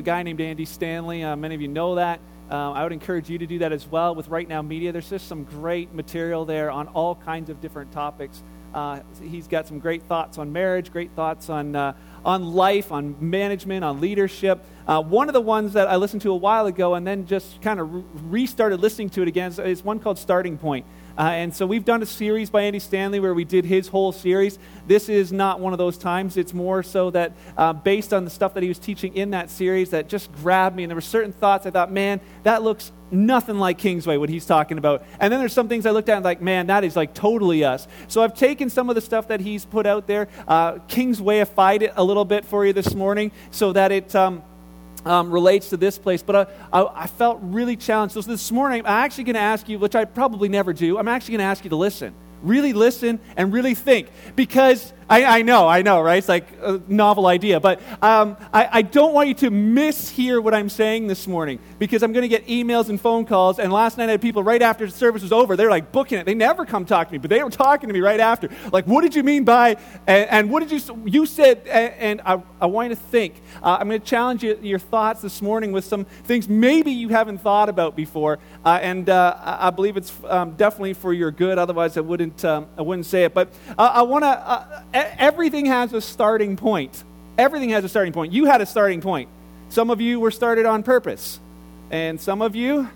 a guy named Andy Stanley. Uh, many of you know that. Um, I would encourage you to do that as well with Right Now Media. There's just some great material there on all kinds of different topics. Uh, he's got some great thoughts on marriage, great thoughts on, uh, on life, on management, on leadership. Uh, one of the ones that I listened to a while ago and then just kind of re- restarted listening to it again is one called Starting Point. Uh, and so we've done a series by Andy Stanley where we did his whole series. This is not one of those times. It's more so that uh, based on the stuff that he was teaching in that series that just grabbed me. And there were certain thoughts I thought, man, that looks nothing like Kingsway, what he's talking about. And then there's some things I looked at and like, man, that is like totally us. So I've taken some of the stuff that he's put out there, uh, Kingswayified it a little bit for you this morning so that it. Um, um, relates to this place, but I, I, I, felt really challenged. So this morning, I'm actually going to ask you, which I probably never do, I'm actually going to ask you to listen. Really listen and really think. Because I, I know, I know, right? It's like a novel idea. But um, I, I don't want you to mishear what I'm saying this morning because I'm going to get emails and phone calls. And last night I had people right after the service was over, they're like booking it. They never come talk to me, but they were talking to me right after. Like, what did you mean by, and, and what did you, you said, and, and I, I want you to think. Uh, I'm going to challenge you, your thoughts this morning with some things maybe you haven't thought about before. Uh, and uh, I believe it's um, definitely for your good. Otherwise, I wouldn't, um, I wouldn't say it. But uh, I want to uh, everything has a starting point. Everything has a starting point. You had a starting point. Some of you were started on purpose, and some of you,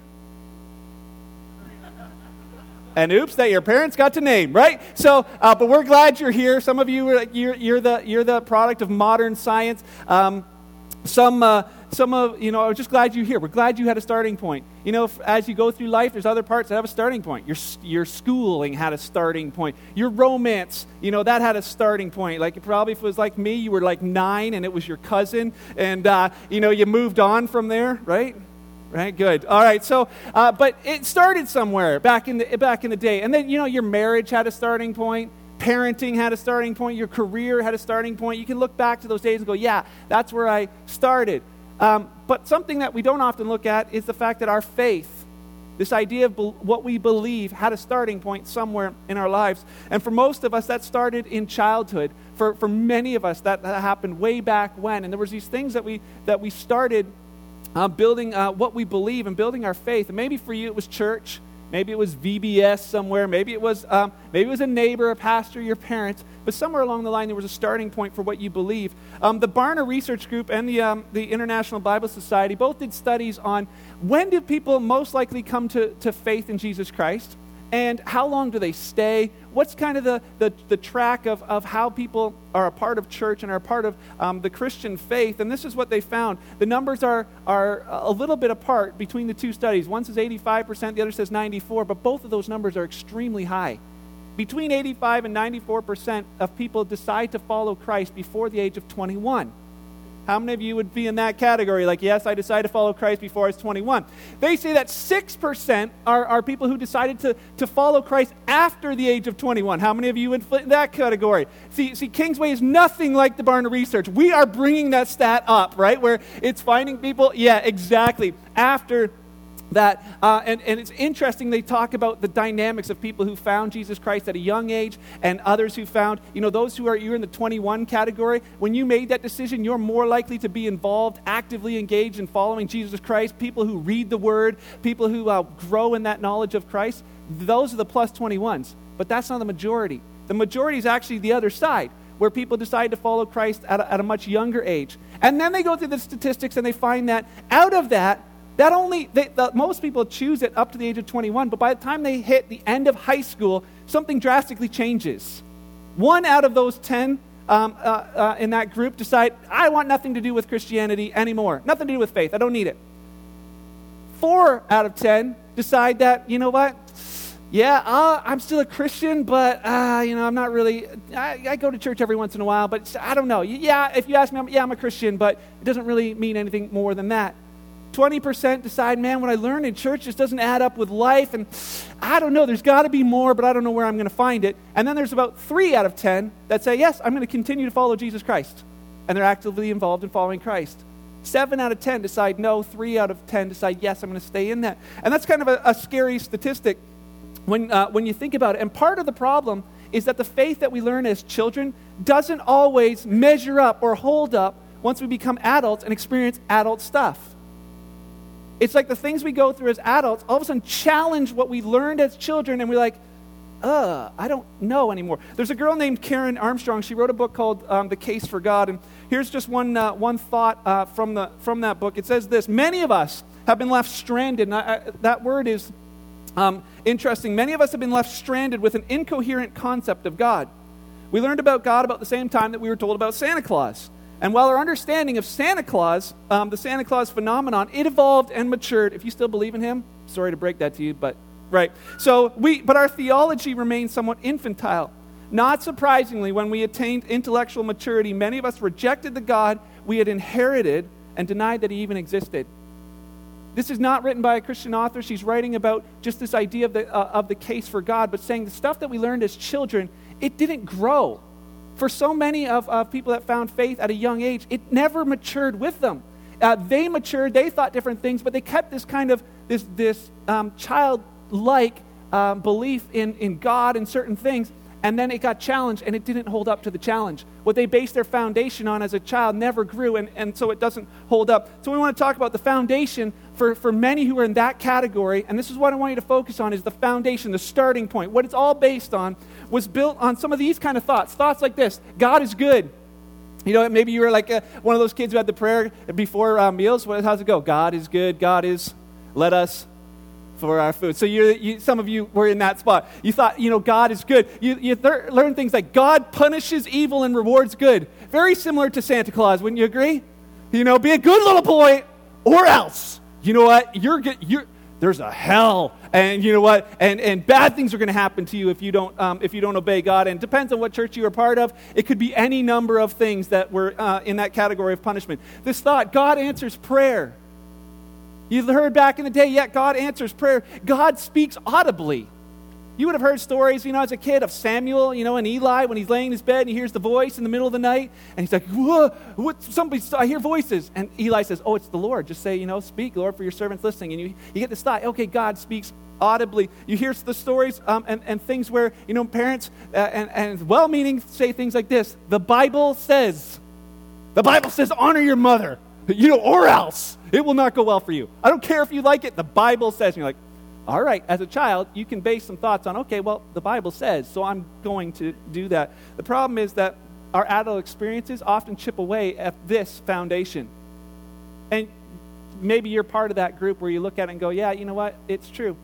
and oops, that your parents got to name, right? So, uh, but we're glad you're here. Some of you, you're, you're, the, you're the product of modern science. Um, some, uh, some of, you know, I'm just glad you're here. We're glad you had a starting point. You know, as you go through life, there's other parts that have a starting point. Your, your schooling had a starting point. Your romance, you know, that had a starting point. Like, probably if it was like me, you were like nine and it was your cousin, and, uh, you know, you moved on from there, right? Right, good. All right, so, uh, but it started somewhere back in, the, back in the day. And then, you know, your marriage had a starting point parenting had a starting point, your career had a starting point. You can look back to those days and go, yeah, that's where I started. Um, but something that we don't often look at is the fact that our faith, this idea of be- what we believe, had a starting point somewhere in our lives. And for most of us, that started in childhood. For, for many of us, that, that happened way back when. And there was these things that we, that we started uh, building uh, what we believe and building our faith. And maybe for you, it was church. Maybe it was VBS somewhere. Maybe it was um, maybe it was a neighbor, a pastor, your parents. But somewhere along the line, there was a starting point for what you believe. Um, the Barna Research Group and the um, the International Bible Society both did studies on when do people most likely come to, to faith in Jesus Christ and how long do they stay? What's kind of the, the, the track of, of how people are a part of church and are a part of um, the Christian faith? And this is what they found. The numbers are, are a little bit apart between the two studies. One says 85%, the other says 94, but both of those numbers are extremely high. Between 85 and 94% of people decide to follow Christ before the age of 21. How many of you would be in that category? Like, yes, I decided to follow Christ before I was 21. They say that 6% are, are people who decided to, to follow Christ after the age of 21. How many of you would fit in that category? See, see, Kingsway is nothing like the Barna Research. We are bringing that stat up, right? Where it's finding people, yeah, exactly, after that, uh, and, and it's interesting, they talk about the dynamics of people who found Jesus Christ at a young age and others who found, you know, those who are, you're in the 21 category. When you made that decision, you're more likely to be involved, actively engaged in following Jesus Christ. People who read the Word, people who uh, grow in that knowledge of Christ, those are the plus 21s. But that's not the majority. The majority is actually the other side where people decide to follow Christ at a, at a, much younger age. And then they go through the statistics and they find that out of that, that only, they, the, most people choose it up to the age of 21, but by the time they hit the end of high school, something drastically changes. One out of those 10 um, uh, uh, in that group decide, I want nothing to do with Christianity anymore. Nothing to do with faith. I don't need it. Four out of 10 decide that, you know what? Yeah, uh, I'm still a Christian, but, uh, you know, I'm not really, I, I, go to church every once in a while, but I don't know. Yeah, if you ask me, I'm, yeah, I'm a Christian, but it doesn't really mean anything more than that. 20% decide, man, what I learned in church just doesn't add up with life, and I don't know, there's got to be more, but I don't know where I'm going to find it. And then there's about three out of 10 that say, yes, I'm going to continue to follow Jesus Christ. And they're actively involved in following Christ. Seven out of 10 decide no, three out of 10 decide, yes, I'm going to stay in that. And that's kind of a, a scary statistic when, uh, when you think about it. And part of the problem is that the faith that we learn as children doesn't always measure up or hold up once we become adults and experience adult stuff. It's like the things we go through as adults all of a sudden challenge what we learned as children, and we're like, uh, I don't know anymore. There's a girl named Karen Armstrong. She wrote a book called um, The Case for God. And here's just one, uh, one thought uh, from, the, from that book. It says this Many of us have been left stranded. And I, I, that word is um, interesting. Many of us have been left stranded with an incoherent concept of God. We learned about God about the same time that we were told about Santa Claus. And while our understanding of Santa Claus, um, the Santa Claus phenomenon, it evolved and matured. If you still believe in him, sorry to break that to you, but Right. So we, but our theology remains somewhat infantile. Not surprisingly, when we attained intellectual maturity, many of us rejected the God we had inherited and denied that he even existed. This is not written by a Christian author. She's writing about just this idea of the, uh, of the case for God, but saying the stuff that we learned as children, it didn't grow. For so many of, of people that found faith at a young age, it never matured with them. Uh, they matured, they thought different things, but they kept this kind of this, this um, child like um, belief in, in God and certain things, and then it got challenged and it didn't hold up to the challenge. What they based their foundation on as a child never grew, and, and so it doesn't hold up. So we want to talk about the foundation for, for many who are in that category, and this is what I want you to focus on is the foundation, the starting point. What it's all based on was built on some of these kind of thoughts. Thoughts like this God is good. You know, maybe you were like a, one of those kids who had the prayer before uh, meals. How's it go? God is good. God is, let us for our food. So you, some of you were in that spot. You thought, you know, God is good. You, you th- learn things like God punishes evil and rewards good. Very similar to Santa Claus, wouldn't you agree? You know, be a good little boy or else. You know what? You're, you're there's a hell and you know what and, and bad things are going to happen to you if you don't um, if you don't obey god and depends on what church you are part of it could be any number of things that were uh, in that category of punishment this thought god answers prayer You've heard back in the day, yet God answers prayer. God speaks audibly. You would have heard stories, you know, as a kid of Samuel, you know, and Eli when he's laying in his bed and he hears the voice in the middle of the night, and he's like, Whoa, what? Somebody, I hear voices. And Eli says, Oh, it's the Lord. Just say, you know, speak, Lord, for your servant's listening. And you, you get this thought, okay, God speaks audibly. You hear the stories um, and, and things where, you know, parents uh, and, and well meaning say things like this The Bible says, the Bible says, honor your mother, you know, or else. It will not go well for you. I don't care if you like it. The Bible says. And you're like, all right, as a child, you can base some thoughts on, okay, well, the Bible says, so I'm going to do that. The problem is that our adult experiences often chip away at this foundation. And maybe you're part of that group where you look at it and go, yeah, you know what? It's true.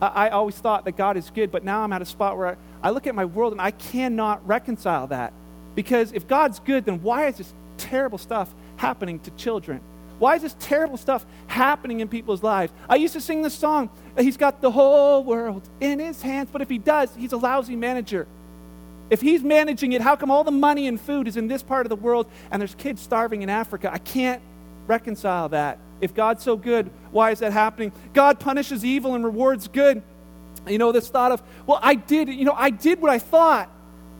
I, I always thought that God is good, but now I'm at a spot where I, I look at my world and I cannot reconcile that. Because if God's good, then why is this terrible stuff happening to children? Why is this terrible stuff happening in people's lives? I used to sing this song, He's got the whole world in His hands, but if He does, He's a lousy manager. If He's managing it, how come all the money and food is in this part of the world and there's kids starving in Africa? I can't reconcile that. If God's so good, why is that happening? God punishes evil and rewards good. You know, this thought of, well, I did, you know, I did what I thought.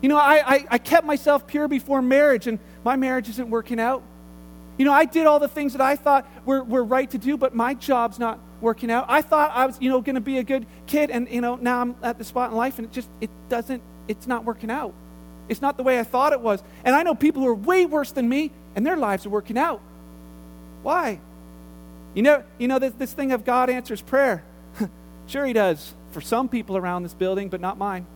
You know, I, I, I kept myself pure before marriage, and my marriage isn't working out. You know, I did all the things that I thought were, were right to do, but my job's not working out. I thought I was, you know, going to be a good kid, and, you know, now I'm at the spot in life, and it just, it doesn't, it's not working out. It's not the way I thought it was. And I know people who are way worse than me, and their lives are working out. Why? You know, you know this, this thing of God answers prayer. sure, He does for some people around this building, but not mine.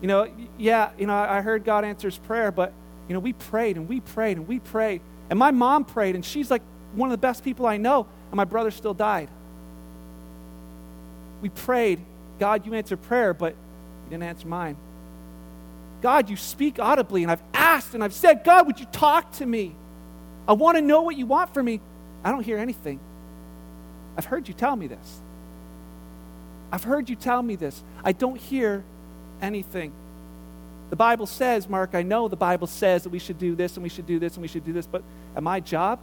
You know, yeah, you know, I heard God answers prayer, but you know, we prayed and we prayed and we prayed. And my mom prayed, and she's like one of the best people I know, and my brother still died. We prayed, God, you answer prayer, but you didn't answer mine. God, you speak audibly, and I've asked and I've said, God, would you talk to me? I want to know what you want from me. I don't hear anything. I've heard you tell me this. I've heard you tell me this. I don't hear anything. The Bible says, Mark, I know the Bible says that we should do this and we should do this and we should do this, but at my job,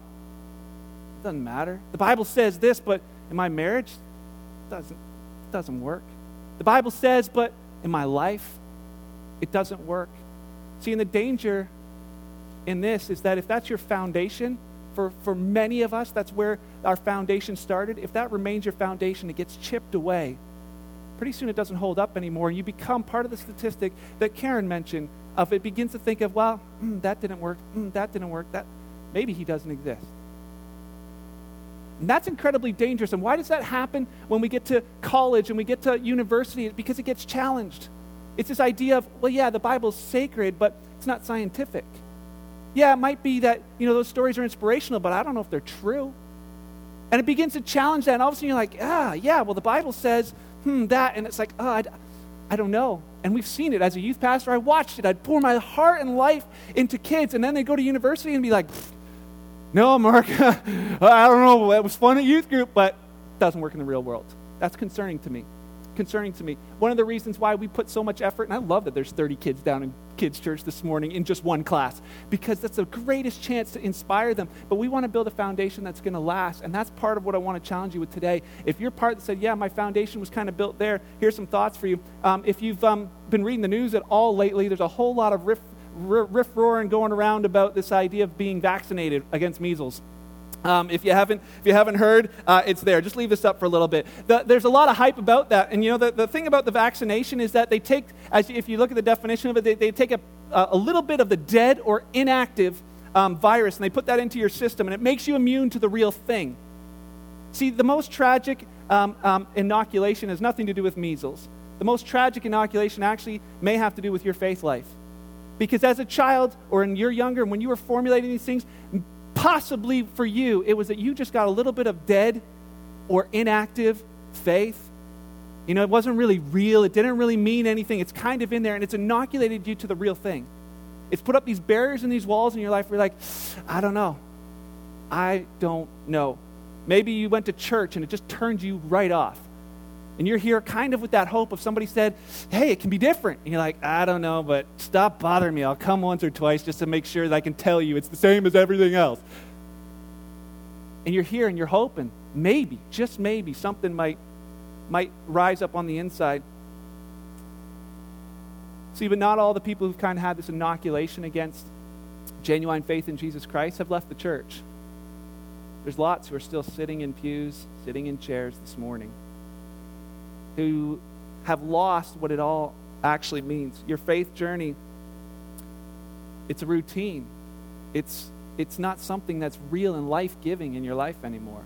it doesn't matter. The Bible says this, but in my marriage, it doesn't, it doesn't work. The Bible says, but in my life, it doesn't work. See, and the danger in this is that if that's your foundation, for, for many of us, that's where our foundation started. If that remains your foundation, it gets chipped away pretty soon it doesn't hold up anymore. And you become part of the statistic that Karen mentioned of it begins to think of, well, mm, that didn't work, mm, that didn't work, that maybe he doesn't exist. And that's incredibly dangerous. And why does that happen when we get to college and we get to university? Because it gets challenged. It's this idea of, well, yeah, the Bible's sacred, but it's not scientific. Yeah, it might be that, you know, those stories are inspirational, but I don't know if they're true. And it begins to challenge that. And all of a sudden you're like, ah, yeah, well, the Bible says, hmm, that. And it's like, oh, I, I don't know. And we've seen it. As a youth pastor, I watched it. I'd pour my heart and life into kids. And then they go to university and be like, no, Mark, I don't know. It was fun at youth group, but it doesn't work in the real world. That's concerning to me. Concerning to me. One of the reasons why we put so much effort, and I love that there's 30 kids down in kids' church this morning in just one class, because that's the greatest chance to inspire them. But we want to build a foundation that's going to last, and that's part of what I want to challenge you with today. If you're part that said, Yeah, my foundation was kind of built there, here's some thoughts for you. Um, if you've um, been reading the news at all lately, there's a whole lot of riff riff roaring going around about this idea of being vaccinated against measles. Um, if you haven't, if you haven't heard, uh, it's there. Just leave this up for a little bit. The, there's a lot of hype about that, and you know the, the thing about the vaccination is that they take, as if you look at the definition of it, they, they take a, a little bit of the dead or inactive um, virus and they put that into your system, and it makes you immune to the real thing. See, the most tragic um, um, inoculation has nothing to do with measles. The most tragic inoculation actually may have to do with your faith life. Because as a child, or in your younger, when you were formulating these things, possibly for you, it was that you just got a little bit of dead or inactive faith. You know, it wasn't really real. It didn't really mean anything. It's kind of in there, and it's inoculated you to the real thing. It's put up these barriers and these walls in your life where you're like, I don't know. I don't know. Maybe you went to church and it just turned you right off. And you're here kind of with that hope of somebody said, hey, it can be different. And you're like, I don't know, but stop bothering me. I'll come once or twice just to make sure that I can tell you it's the same as everything else. And you're here and you're hoping maybe, just maybe, something might, might rise up on the inside. See, but not all the people who've kind of had this inoculation against genuine faith in Jesus Christ have left the church. There's lots who are still sitting in pews, sitting in chairs this morning who have lost what it all actually means. Your faith journey, it's a routine. It's, it's not something that's real and life giving in your life anymore.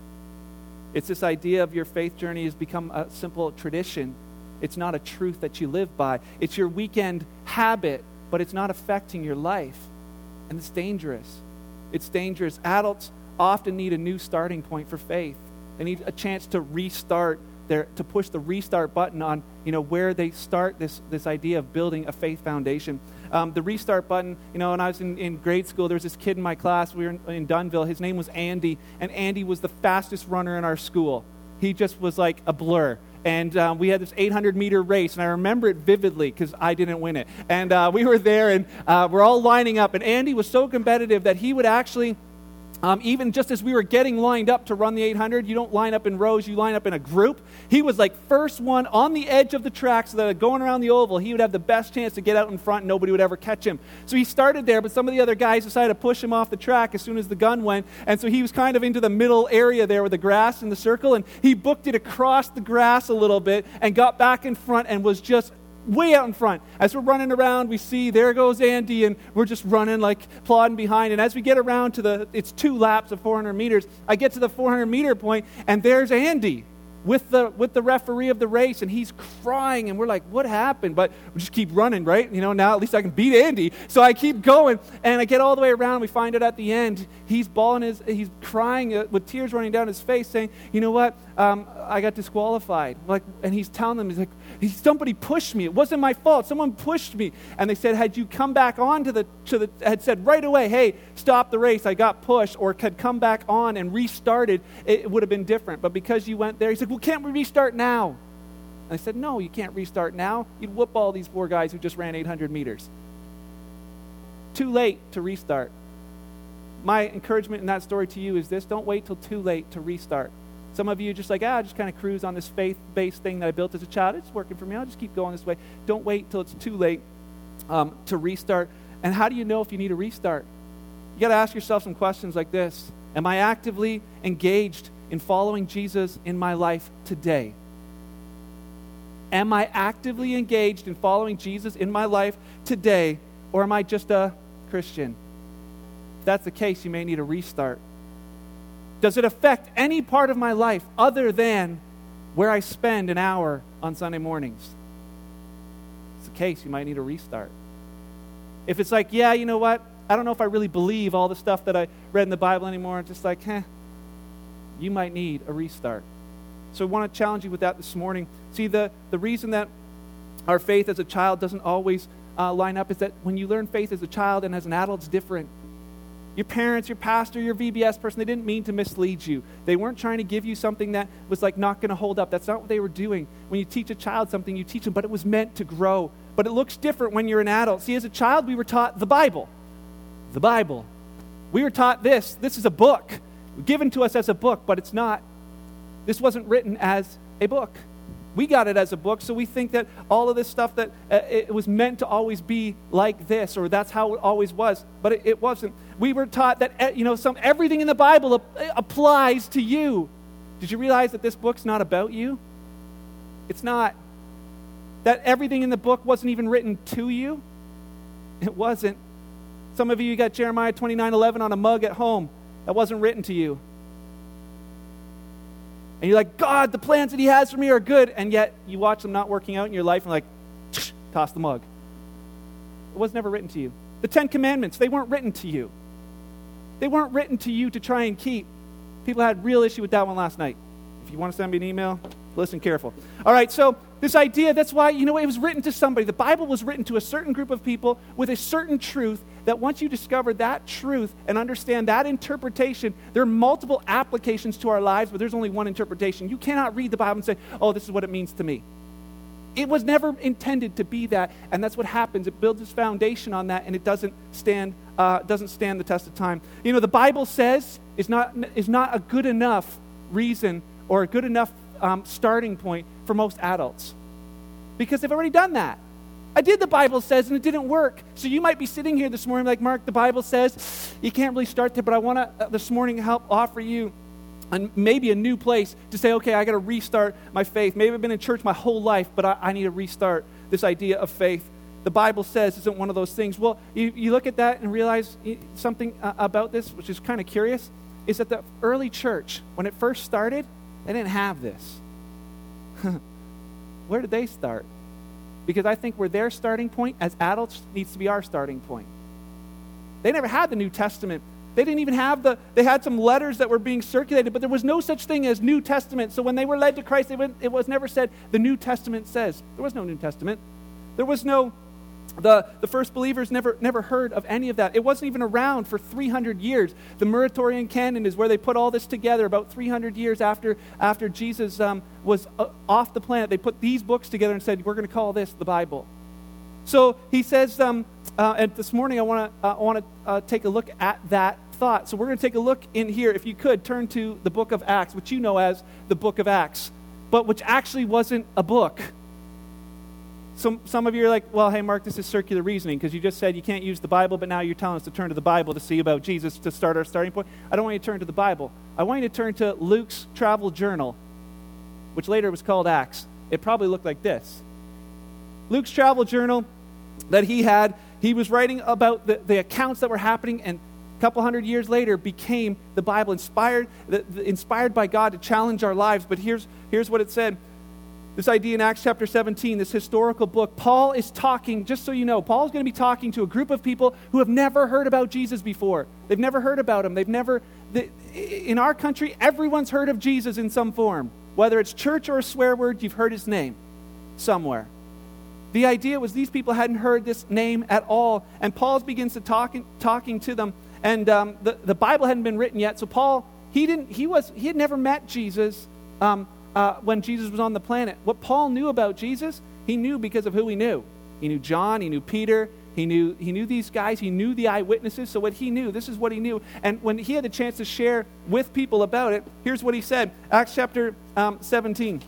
It's this idea of your faith journey has become a simple tradition. It's not a truth that you live by. It's your weekend habit, but it's not affecting your life. And it's dangerous. It's dangerous. Adults often need a new starting point for faith. They need a chance to restart to push the restart button on you know where they start this this idea of building a faith foundation. Um, the restart button, you know, when I was in, in grade school, there was this kid in my class. We were in, in Dunnville. His name was Andy, and Andy was the fastest runner in our school. He just was like a blur and um, we had this 800 meter race, and I remember it vividly because I didn't win it. And uh, we were there, and uh, we're all lining up, and Andy was so competitive that he would actually um, even just as we were getting lined up to run the 800, you don't line up in rows, you line up in a group. He was like first one on the edge of the track so that going around the oval, he would have the best chance to get out in front and nobody would ever catch him. So he started there, but some of the other guys decided to push him off the track as soon as the gun went. And so he was kind of into the middle area there with the grass in the circle, and he booked it across the grass a little bit and got back in front and was just way out in front. As we're running around, we see there goes Andy, and we're just running like plodding behind. And as we get around to the, it's two laps of 400 meters. I get to the 400 meter point, and there's Andy with the with the referee of the race and he's crying. And we're like what happened? But we just keep running right? You know now at least i can beat andy. So i keep going and i get all the way around. We find out at the end. He's bawling his he's crying uh, with tears running down his face saying you know what? Um, i got disqualified. Like and he's telling them he's like somebody pushed me. It wasn't my fault. Someone pushed me. And they said, had you come back on to the, to the, had said right away, hey, stop the race, I got pushed, or had come back on and restarted, it would have been different. But because you went there, he said, well, can't we restart now? And I said, no, you can't restart now. You'd whoop all these poor guys who just ran 800 meters. Too late to restart. My encouragement in that story to you is this don't wait till too late to restart. Some of you just like, ah, just kind of cruise on this faith based thing that I built as a child. It's working for me. I'll just keep going this way. Don't wait till it's too late um, to restart. And how do you know if you need a restart? You got to ask yourself some questions like this Am I actively engaged in following Jesus in my life today? Am I actively engaged in following Jesus in my life today, or am I just a Christian? If that's the case, you may need a restart. Does it affect any part of my life other than where I spend an hour on Sunday mornings? If it's the case, you might need a restart. If it's like, yeah, you know what? I don't know if I really believe all the stuff that I read in the Bible anymore. It's just like, eh, you might need a restart. So I want to challenge you with that this morning. See, the, the reason that our faith as a child doesn't always uh, line up is that when you learn faith as a child and as an adult, it's different. Your parents, your pastor, your VBS person, they didn't mean to mislead you. They weren't trying to give you something that was like not going to hold up. That's not what they were doing. When you teach a child something, you teach them, but it was meant to grow. But it looks different when you're an adult. See, as a child, we were taught the Bible. The Bible. We were taught this. This is a book given to us as a book, but it's not. This wasn't written as a book. We got it as a book, so we think that all of this stuff that uh, it was meant to always be like this, or that's how it always was, but it, it wasn't. We were taught that uh, you know some everything in the Bible ap- uh, applies to you. Did you realize that this book's not about you? It's not. That everything in the book wasn't even written to you. It wasn't. Some of you got Jeremiah 29 11 on a mug at home. That wasn't written to you. And you're like, God, the plans that He has for me are good. And yet you watch them not working out in your life and like, toss the mug. It was never written to you. The Ten Commandments, they weren't written to you. They weren't written to you to try and keep. People had real issue with that one last night. If you want to send me an email, listen careful. All right, so this idea, that's why, you know, it was written to somebody. The Bible was written to a certain group of people with a certain truth that once you discover that truth and understand that interpretation, there are multiple applications to our lives, but there's only one interpretation. You cannot read the Bible and say, oh, this is what it means to me. It was never intended to be that, and that's what happens. It builds its foundation on that, and it doesn't stand, uh, doesn't stand the test of time. You know, the Bible says is not, is not a good enough reason or a good enough um, starting point for most adults because they've already done that. I did the Bible says and it didn't work. So you might be sitting here this morning like, Mark, the Bible says you can't really start there, but I want to uh, this morning help offer you and maybe a new place to say, okay, I got to restart my faith. Maybe I've been in church my whole life, but I, I need to restart this idea of faith. The Bible says isn't one of those things. Well, you, you look at that and realize something uh, about this, which is kind of curious, is that the early church, when it first started, they didn't have this. Where did they start? Because I think where their starting point as adults needs to be our starting point. They never had the New Testament. They didn't even have the, they had some letters that were being circulated, but there was no such thing as New Testament. So when they were led to Christ, went, it was never said, the New Testament says. There was no New Testament. There was no the, the first believers never, never heard of any of that. It wasn't even around for 300 years. The Muratorian Canon is where they put all this together about 300 years after, after Jesus um, was uh, off the planet. They put these books together and said, We're going to call this the Bible. So he says, um, uh, and this morning I want to uh, to uh, take a look at that thought. So we're going to take a look in here. If you could turn to the book of Acts, which you know as the book of Acts, but which actually wasn't a book. Some, some of you are like, well, hey, Mark, this is circular reasoning because you just said you can't use the Bible, but now you're telling us to turn to the Bible to see about Jesus to start our starting point. I don't want you to turn to the Bible. I want you to turn to Luke's travel journal, which later was called Acts. It probably looked like this. Luke's travel journal that he had, he was writing about the, the accounts that were happening, and a couple hundred years later became the Bible, inspired, the, the, inspired by God to challenge our lives. But here's, here's what it said this idea in Acts chapter 17, this historical book, Paul is talking, just so you know, Paul is going to be talking to a group of people who have never heard about Jesus before. They've never heard about him. They've never, in our country, everyone's heard of Jesus in some form. Whether it's church or a swear word, you've heard his name somewhere. The idea was these people hadn't heard this name at all. And Paul begins to talk, talking to them. And um, the, the Bible hadn't been written yet. So Paul, he, didn't, he, was, he had never met Jesus. Um, uh, when Jesus was on the planet. What Paul knew about Jesus, he knew because of who he knew. He knew John, he knew Peter, he knew, he knew these guys, he knew the eyewitnesses. So, what he knew, this is what he knew. And when he had the chance to share with people about it, here's what he said Acts chapter um, 17.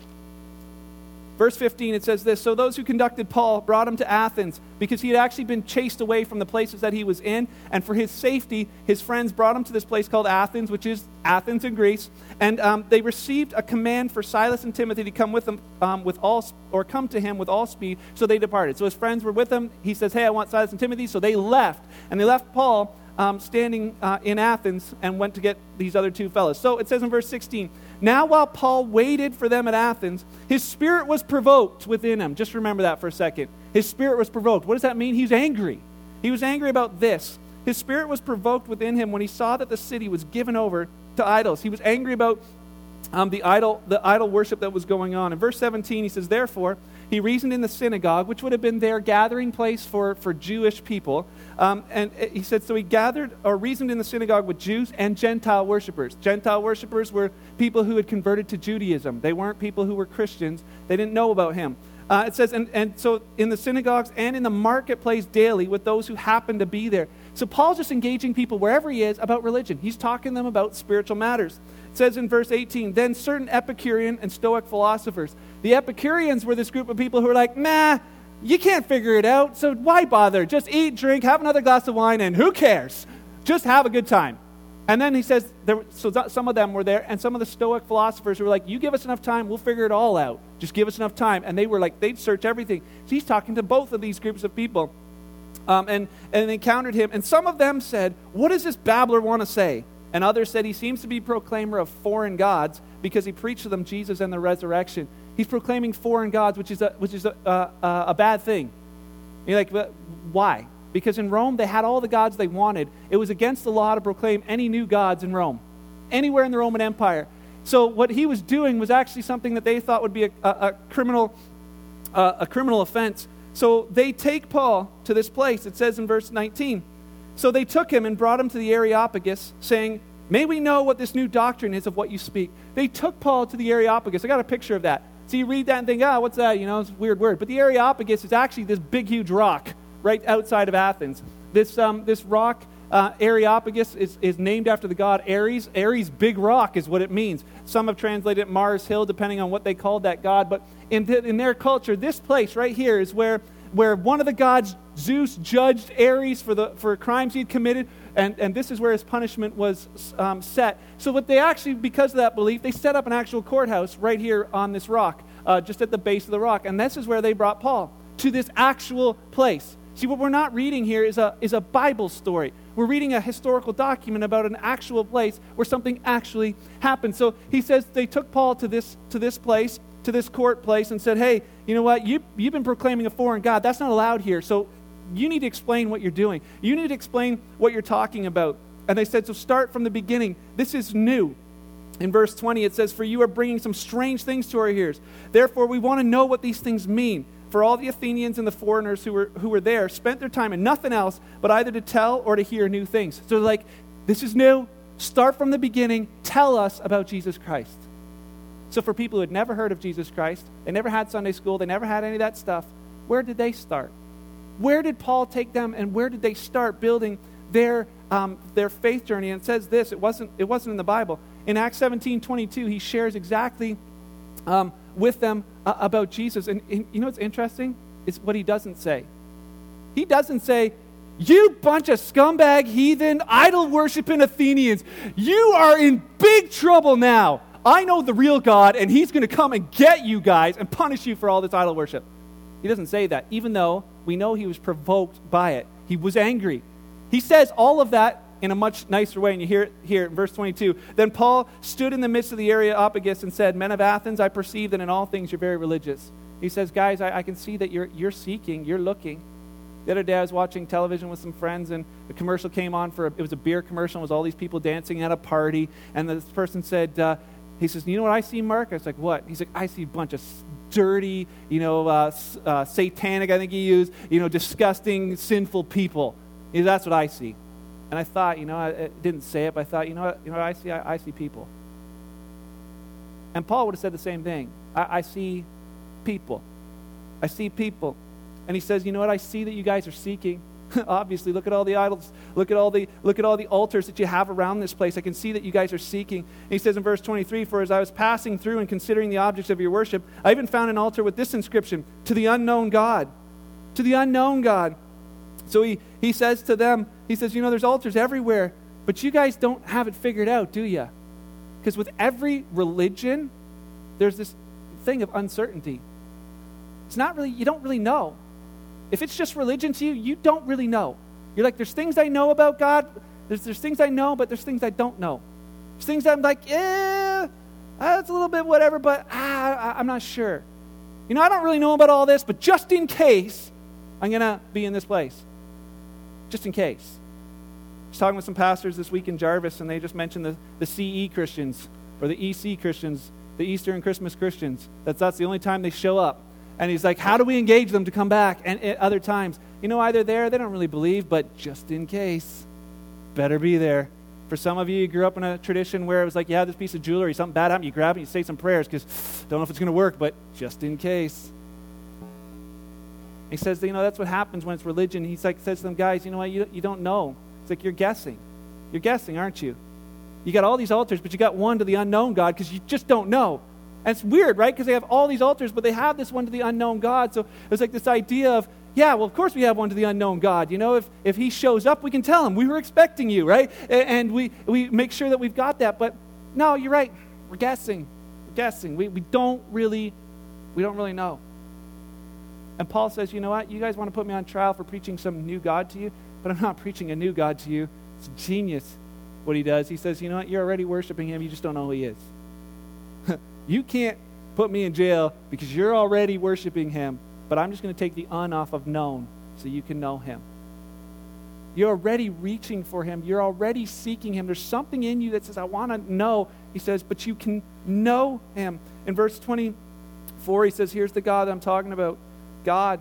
Verse 15, it says this So those who conducted Paul brought him to Athens because he had actually been chased away from the places that he was in. And for his safety, his friends brought him to this place called Athens, which is Athens in Greece. And um, they received a command for Silas and Timothy to come with them um, with all, or come to him with all speed. So they departed. So his friends were with him. He says, Hey, I want Silas and Timothy. So they left. And they left Paul um, standing uh, in Athens and went to get these other two fellows. So it says in verse 16 Now, while Paul waited for them at Athens, his spirit was provoked within him. Just remember that for a second. His spirit was provoked. What does that mean? He's angry. He was angry about this. His spirit was provoked within him when he saw that the city was given over to idols. He was angry about um, the, idol, the idol worship that was going on. In verse 17, he says, Therefore, he reasoned in the synagogue, which would have been their gathering place for, for Jewish people. Um, and he said, so he gathered or reasoned in the synagogue with Jews and Gentile worshippers. Gentile worshippers were people who had converted to Judaism. They weren't people who were Christians, they didn't know about him. Uh, it says, and, and so in the synagogues and in the marketplace daily with those who happened to be there. So Paul's just engaging people wherever he is about religion. He's talking to them about spiritual matters. It says in verse 18, then certain Epicurean and Stoic philosophers. The Epicureans were this group of people who were like, nah, you can't figure it out, so why bother? Just eat, drink, have another glass of wine, and who cares? Just have a good time. And then he says, there, so some of them were there, and some of the Stoic philosophers were like, You give us enough time, we'll figure it all out. Just give us enough time. And they were like, they'd search everything. So he's talking to both of these groups of people. Um, and, and encountered him. And some of them said, What does this babbler want to say? And others said, He seems to be proclaimer of foreign gods because he preached to them Jesus and the resurrection. He's proclaiming foreign gods, which is a, which is a, a, a bad thing. You're like, why? Because in Rome, they had all the gods they wanted. It was against the law to proclaim any new gods in Rome, anywhere in the Roman Empire. So what he was doing was actually something that they thought would be a, a, a criminal, a criminal offense. So they take Paul to this place. It says in verse 19. So they took him and brought him to the Areopagus, saying, May we know what this new doctrine is of what you speak. They took Paul to the Areopagus. I got a picture of that. So you read that and think, oh, what's that? You know, it's a weird word. But the Areopagus is actually this big, huge rock right outside of Athens. This, um, this rock, uh, Areopagus, is, is named after the god Ares. Ares, big rock, is what it means. Some have translated it Mars Hill, depending on what they called that god. But in, in their culture, this place right here is where, where one of the gods, Zeus, judged Ares for, the, for crimes he'd committed and, and this is where his punishment was um, set. So, what they actually, because of that belief, they set up an actual courthouse right here on this rock, uh, just at the base of the rock. And this is where they brought Paul to this actual place. See, what we're not reading here is a, is a Bible story. We're reading a historical document about an actual place where something actually happened. So he says they took Paul to this, to this place, to this court place, and said, Hey, you know what? You, you've been proclaiming a foreign God. That's not allowed here. So you need to explain what you're doing. You need to explain what you're talking about. And they said, So start from the beginning. This is new. In verse 20, it says, For you are bringing some strange things to our ears. Therefore, we want to know what these things mean. For all the Athenians and the foreigners who were, who were there spent their time in nothing else but either to tell or to hear new things. So, like, this is new. Start from the beginning. Tell us about Jesus Christ. So, for people who had never heard of Jesus Christ, they never had Sunday school, they never had any of that stuff, where did they start? where did Paul take them and where did they start building their, um, their faith journey? And it says this, it wasn't, it wasn't in the Bible. In Acts 17 22, he shares exactly um, with them uh, about Jesus. And, and you know what's interesting? Is what he doesn't say. He doesn't say, you bunch of scumbag, heathen, idol worshiping Athenians, you are in big trouble now. I know the real God, and he's going to come and get you guys and punish you for all this idol worship. He doesn't say that, even though we know he was provoked by it. He was angry. He says all of that in a much nicer way, and you hear it here in verse 22. Then Paul stood in the midst of the Areopagus and said, Men of Athens, I perceive that in all things you're very religious. He says, Guys, I, I can see that you're, you're seeking, you're looking. The other day I was watching television with some friends, and the commercial came on for a, it was a beer commercial. It was all these people dancing at a party, and this person said, uh, he says, You know what I see, Mark? I was like, What? He's like, I see a bunch of dirty, you know, uh, uh, satanic, I think he used, you know, disgusting, sinful people. That's what I see. And I thought, you know, I, I didn't say it, but I thought, you know what, you know what I see? I, I see people. And Paul would have said the same thing. I, I see people. I see people. And he says, You know what? I see that you guys are seeking Obviously, look at all the idols. Look at all the look at all the altars that you have around this place. I can see that you guys are seeking. And he says in verse 23, "For as I was passing through and considering the objects of your worship, I even found an altar with this inscription: To the unknown God. To the unknown God." So he he says to them, he says, "You know, there's altars everywhere, but you guys don't have it figured out, do you? Because with every religion, there's this thing of uncertainty. It's not really you don't really know." If it's just religion to you, you don't really know. You're like, there's things I know about God. There's, there's things I know, but there's things I don't know. There's things I'm like, yeah, that's a little bit whatever, but ah, I'm not sure. You know, I don't really know about all this, but just in case, I'm going to be in this place. Just in case. I was talking with some pastors this week in Jarvis, and they just mentioned the, the CE Christians or the EC Christians, the Easter and Christmas Christians. That's, that's the only time they show up. And he's like, how do we engage them to come back? And at other times, you know, either they're there, they don't really believe, but just in case, better be there. For some of you, you grew up in a tradition where it was like, you have this piece of jewelry, something bad happened, you grab it, you say some prayers because don't know if it's going to work, but just in case. He says, you know, that's what happens when it's religion. He's like, says to them, guys, you know what, you, you don't know. It's like, you're guessing. You're guessing, aren't you? You got all these altars, but you got one to the unknown God because you just don't know. And it's weird, right? Because they have all these altars, but they have this one to the unknown God. So it's like this idea of, yeah, well, of course we have one to the unknown God. You know, if, if he shows up, we can tell him, we were expecting you, right? And we, we make sure that we've got that. But no, you're right. We're guessing. We're guessing. We, we don't really, we don't really know. And Paul says, you know what? You guys want to put me on trial for preaching some new God to you, but I'm not preaching a new God to you. It's genius what he does. He says, you know what? You're already worshiping him. You just don't know who he is. You can't put me in jail because you're already worshiping him, but I'm just going to take the un off of known so you can know him. You're already reaching for him. You're already seeking him. There's something in you that says, I want to know. He says, but you can know him. In verse 24, he says, Here's the God that I'm talking about. God.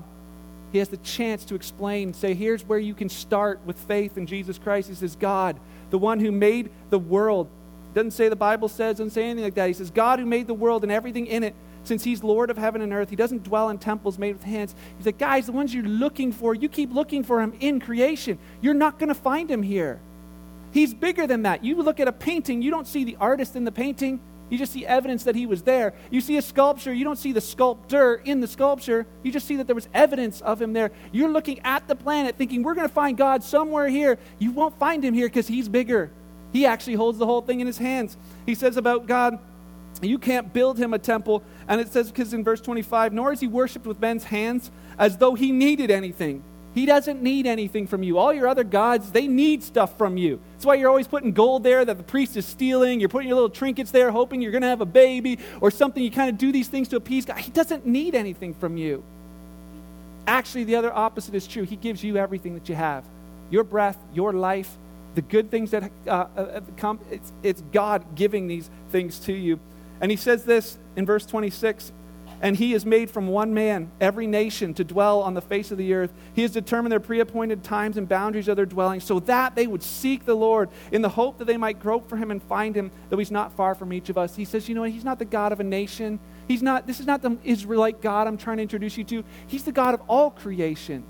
He has the chance to explain, say, here's where you can start with faith in Jesus Christ. He says, God, the one who made the world, doesn't say the Bible says, doesn't say anything like that. He says, God who made the world and everything in it, since he's Lord of heaven and earth, he doesn't dwell in temples made with hands. He's like, guys, the ones you're looking for, you keep looking for him in creation. You're not going to find him here. He's bigger than that. You look at a painting, you don't see the artist in the painting. You just see evidence that he was there. You see a sculpture, you don't see the sculptor in the sculpture. You just see that there was evidence of him there. You're looking at the planet thinking, we're going to find God somewhere here. You won't find him here because he's bigger. He actually holds the whole thing in his hands. He says about God, you can't build him a temple. And it says, because in verse 25, nor is he worshiped with men's hands as though he needed anything. He doesn't need anything from you. All your other gods, they need stuff from you. That's why you're always putting gold there that the priest is stealing. You're putting your little trinkets there, hoping you're going to have a baby or something. You kind of do these things to appease God. He doesn't need anything from you. Actually, the other opposite is true. He gives you everything that you have your breath, your life, the good things that uh, uh, come, it's, it's God giving these things to you. And he says this in verse 26 and he has made from one man every nation to dwell on the face of the earth. He has determined their pre appointed times and boundaries of their dwelling, so that they would seek the Lord in the hope that they might grope for him and find him, though he's not far from each of us. He says, You know, what? he's not the God of a nation. He's not, this is not the Israelite God I'm trying to introduce you to. He's the God of all creation.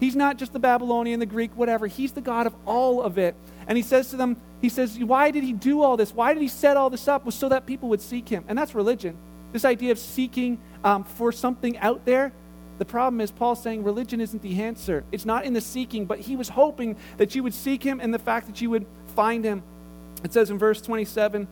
He's not just the Babylonian, the Greek, whatever. He's the God of all of it. And he says to them, He says, Why did he do all this? Why did he set all this up? Was so that people would seek him. And that's religion. This idea of seeking um, for something out there. The problem is, Paul's saying religion isn't the answer. It's not in the seeking, but he was hoping that you would seek him and the fact that you would find him. It says in verse 27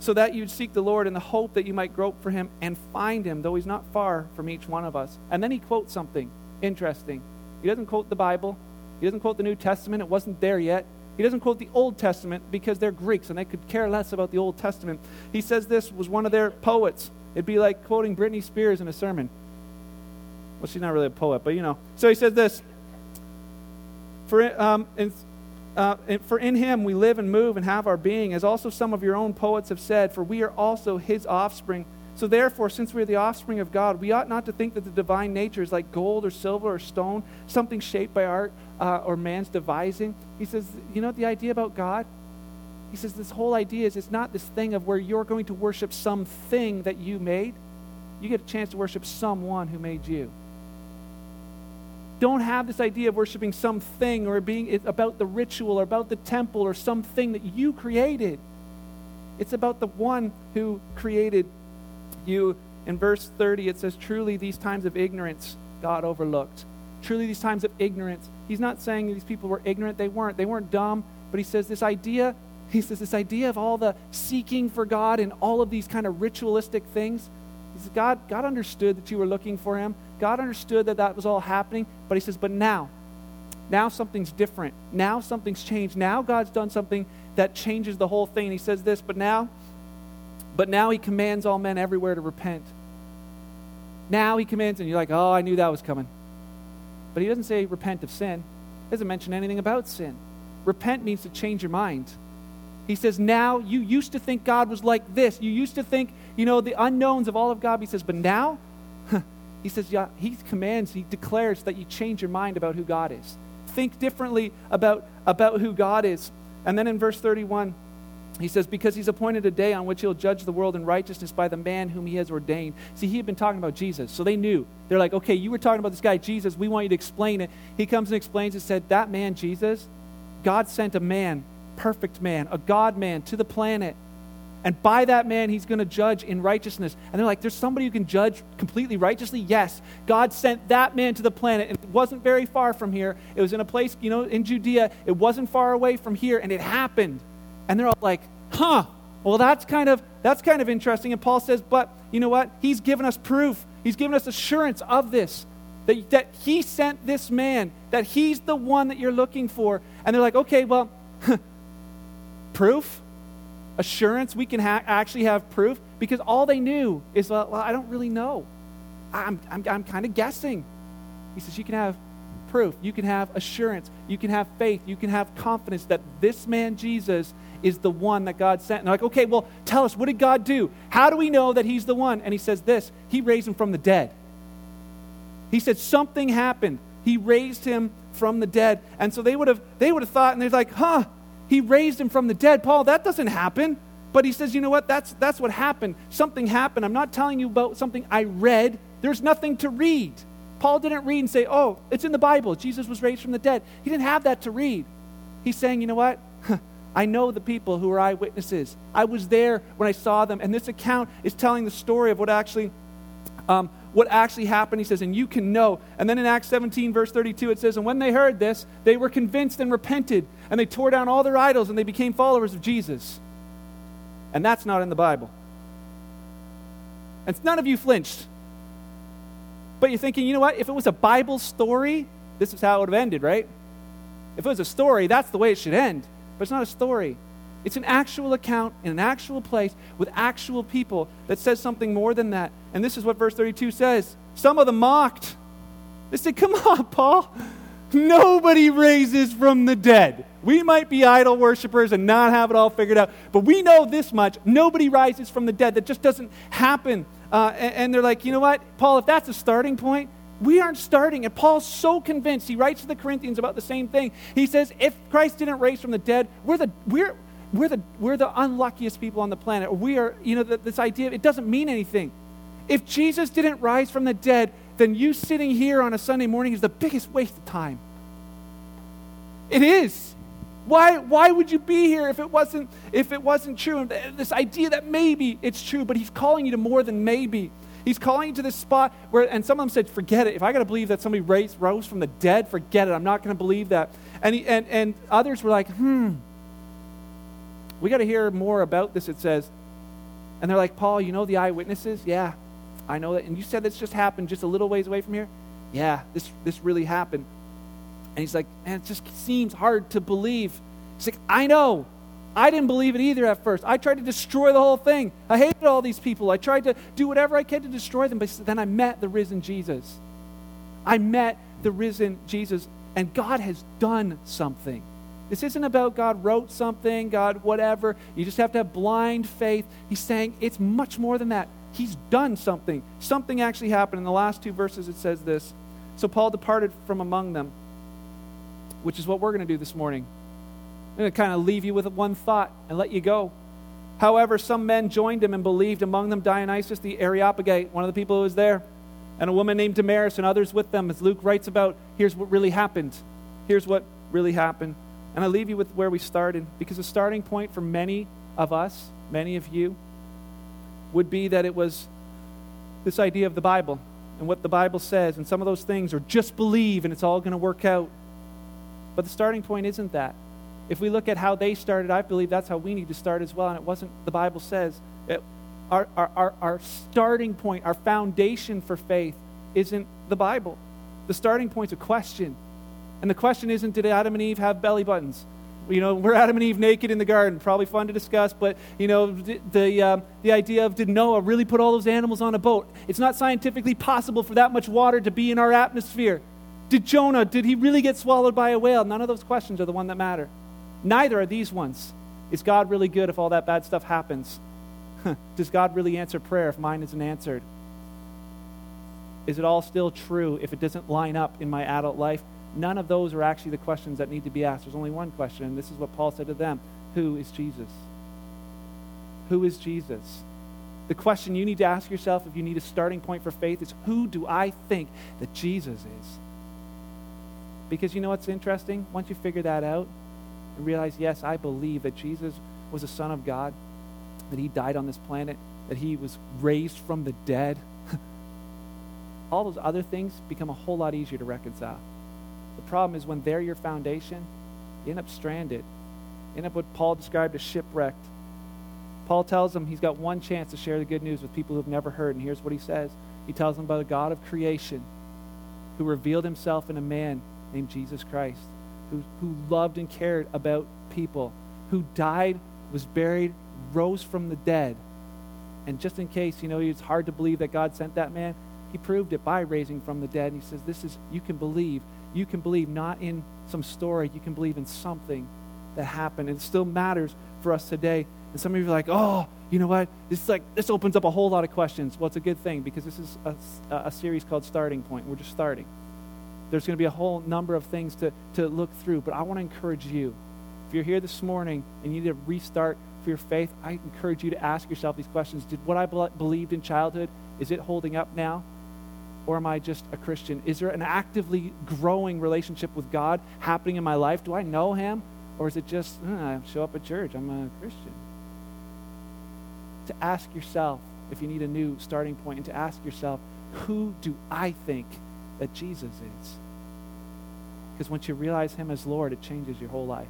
so that you'd seek the Lord in the hope that you might grope for him and find him, though he's not far from each one of us. And then he quotes something interesting. He doesn't quote the Bible, he doesn't quote the New Testament, it wasn't there yet. He doesn't quote the Old Testament because they're Greeks and they could care less about the Old Testament. He says this was one of their poets. It'd be like quoting Britney Spears in a sermon. Well, she's not really a poet, but you know. So he says this For, um, in, uh, for in him we live and move and have our being, as also some of your own poets have said, for we are also his offspring. So, therefore, since we are the offspring of God, we ought not to think that the divine nature is like gold or silver or stone, something shaped by art uh, or man's devising. He says, you know the idea about God? He says, this whole idea is it's not this thing of where you're going to worship something that you made. You get a chance to worship someone who made you. Don't have this idea of worshiping something or being about the ritual or about the temple or something that you created. It's about the one who created you. In verse 30, it says, Truly, these times of ignorance God overlooked. Truly, these times of ignorance. He's not saying these people were ignorant. They weren't. They weren't dumb. But he says this idea, he says this idea of all the seeking for God and all of these kind of ritualistic things. He says, God, God understood that you were looking for him. God understood that that was all happening. But he says, but now, now something's different. Now something's changed. Now God's done something that changes the whole thing. He says this, but now, but now he commands all men everywhere to repent. Now he commands, and you're like, oh, I knew that was coming. But he doesn't say repent of sin. He doesn't mention anything about sin. Repent means to change your mind. He says, now you used to think God was like this. You used to think, you know, the unknowns of all of God. He says, but now, he says, yeah, he commands, he declares that you change your mind about who God is. Think differently about, about who God is. And then in verse 31, he says, Because he's appointed a day on which he'll judge the world in righteousness by the man whom he has ordained. See, he had been talking about Jesus, so they knew. They're like, Okay, you were talking about this guy, Jesus. We want you to explain it. He comes and explains and said, That man, Jesus, God sent a man, perfect man, a God man to the planet. And by that man, he's going to judge in righteousness. And they're like, There's somebody who can judge completely righteously? Yes. God sent that man to the planet. And it wasn't very far from here. It was in a place, you know, in Judea. It wasn't far away from here. And it happened. And they're all like, huh, well, that's kind of, that's kind of interesting. And Paul says, but you know what? He's given us proof. He's given us assurance of this. That, that he sent this man, that he's the one that you're looking for. And they're like, okay, well, proof? Assurance? We can ha- actually have proof? Because all they knew is, well, I don't really know. I'm, I'm, I'm kind of guessing. He says, you can have proof. You can have assurance. You can have faith. You can have confidence that this man, Jesus, is the one that God sent. And they're like, okay, well, tell us, what did God do? How do we know that he's the one? And he says this He raised him from the dead. He said something happened. He raised him from the dead. And so they would have they would have thought, and they're like, huh, he raised him from the dead. Paul, that doesn't happen. But he says, you know what? That's that's what happened. Something happened. I'm not telling you about something I read. There's nothing to read. Paul didn't read and say, oh, it's in the Bible. Jesus was raised from the dead. He didn't have that to read. He's saying, you know what? I know the people who are eyewitnesses. I was there when I saw them, and this account is telling the story of what actually, um, what actually happened. He says, and you can know. And then in Acts 17, verse 32, it says, and when they heard this, they were convinced and repented, and they tore down all their idols, and they became followers of Jesus. And that's not in the Bible. And none of you flinched. But you're thinking, you know what? If it was a Bible story, this is how it would have ended, right? If it was a story, that's the way it should end. But it's not a story. It's an actual account in an actual place with actual people that says something more than that. And this is what verse 32 says. Some of them mocked. They said, Come on, Paul. Nobody raises from the dead. We might be idol worshippers and not have it all figured out, but we know this much. Nobody rises from the dead. That just doesn't happen. Uh, and, and they're like, you know what, Paul, if that's a starting point, we aren't starting. And Paul's so convinced. He writes to the Corinthians about the same thing. He says, if Christ didn't raise from the dead, we're the, we're, we're the, we're the unluckiest people on the planet. We are, you know, the, this idea, it doesn't mean anything. If Jesus didn't rise from the dead, then you sitting here on a Sunday morning is the biggest waste of time. It is. Why, why would you be here if it wasn't if it wasn't true? This idea that maybe it's true, but he's calling you to more than maybe. He's calling you to this spot where, and some of them said, forget it. If I got to believe that somebody raised, rose from the dead, forget it. I'm not going to believe that. And, he, and, and others were like, hmm, we got to hear more about this, it says. And they're like, Paul, you know the eyewitnesses? Yeah, I know that. And you said this just happened just a little ways away from here? Yeah, this, this really happened. And he's like, man, it just seems hard to believe. He's like, I know. I didn't believe it either at first. I tried to destroy the whole thing. I hated all these people. I tried to do whatever I could to destroy them, but then I met the risen Jesus. I met the risen Jesus, and God has done something. This isn't about God wrote something, God, whatever. You just have to have blind faith. He's saying it's much more than that. He's done something. Something actually happened. In the last two verses, it says this So Paul departed from among them, which is what we're going to do this morning. I'm going to kind of leave you with one thought and let you go. However, some men joined him and believed, among them Dionysius the Areopagite, one of the people who was there, and a woman named Damaris and others with them, as Luke writes about. Here's what really happened. Here's what really happened. And I leave you with where we started, because the starting point for many of us, many of you, would be that it was this idea of the Bible and what the Bible says, and some of those things are just believe and it's all going to work out. But the starting point isn't that. If we look at how they started, I believe that's how we need to start as well. And it wasn't, the Bible says, it, our, our, our, our starting point, our foundation for faith isn't the Bible. The starting point's a question. And the question isn't, did Adam and Eve have belly buttons? You know, we're Adam and Eve naked in the garden. Probably fun to discuss, but, you know, the, the, um, the idea of did Noah really put all those animals on a boat? It's not scientifically possible for that much water to be in our atmosphere. Did Jonah, did he really get swallowed by a whale? None of those questions are the one that matter. Neither are these ones. Is God really good if all that bad stuff happens? Does God really answer prayer if mine isn't answered? Is it all still true if it doesn't line up in my adult life? None of those are actually the questions that need to be asked. There's only one question, and this is what Paul said to them Who is Jesus? Who is Jesus? The question you need to ask yourself if you need a starting point for faith is Who do I think that Jesus is? Because you know what's interesting? Once you figure that out and realize, yes, I believe that Jesus was a Son of God, that He died on this planet, that He was raised from the dead, all those other things become a whole lot easier to reconcile. The problem is when they're your foundation, you end up stranded. You end up what Paul described as shipwrecked. Paul tells them he's got one chance to share the good news with people who have never heard, and here's what he says. He tells them about the God of creation who revealed himself in a man named Jesus Christ, who, who loved and cared about people, who died, was buried, rose from the dead. And just in case, you know, it's hard to believe that God sent that man, he proved it by raising from the dead. And he says, This is, you can believe you can believe not in some story, you can believe in something that happened. And it still matters for us today. And some of you are like, oh, you know what? This is like this opens up a whole lot of questions. Well, it's a good thing because this is a, a series called Starting Point. We're just starting. There's going to be a whole number of things to, to look through, but I want to encourage you. If you're here this morning and you need to restart for your faith, I encourage you to ask yourself these questions. Did what I believed in childhood, is it holding up now? or am I just a Christian? Is there an actively growing relationship with God happening in my life? Do I know Him? Or is it just, uh, I show up at church, I'm a Christian? To ask yourself, if you need a new starting point, and to ask yourself, who do I think that Jesus is? Because once you realize Him as Lord, it changes your whole life.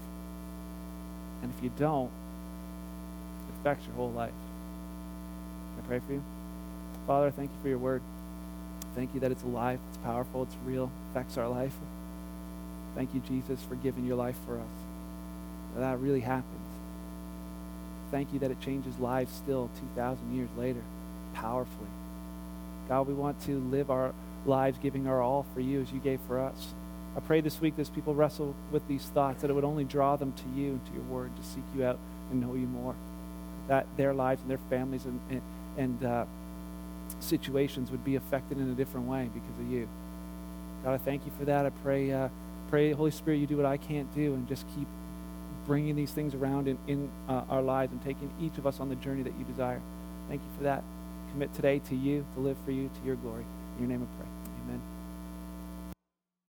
And if you don't, it affects your whole life. Can I pray for you? Father, thank you for your word. Thank you that it's alive, it's powerful, it's real, affects our life. Thank you, Jesus, for giving your life for us. That, that really happens. Thank you that it changes lives still 2,000 years later, powerfully. God, we want to live our lives giving our all for you as you gave for us. I pray this week as people wrestle with these thoughts that it would only draw them to you and to your word to seek you out and know you more. That their lives and their families and, and, and uh, situations would be affected in a different way because of you. God, I thank you for that. I pray, uh, pray, Holy Spirit, you do what I can't do and just keep bringing these things around in, in uh, our lives and taking each of us on the journey that you desire. Thank you for that. Commit today to you, to live for you, to your glory. In your name I pray. Amen.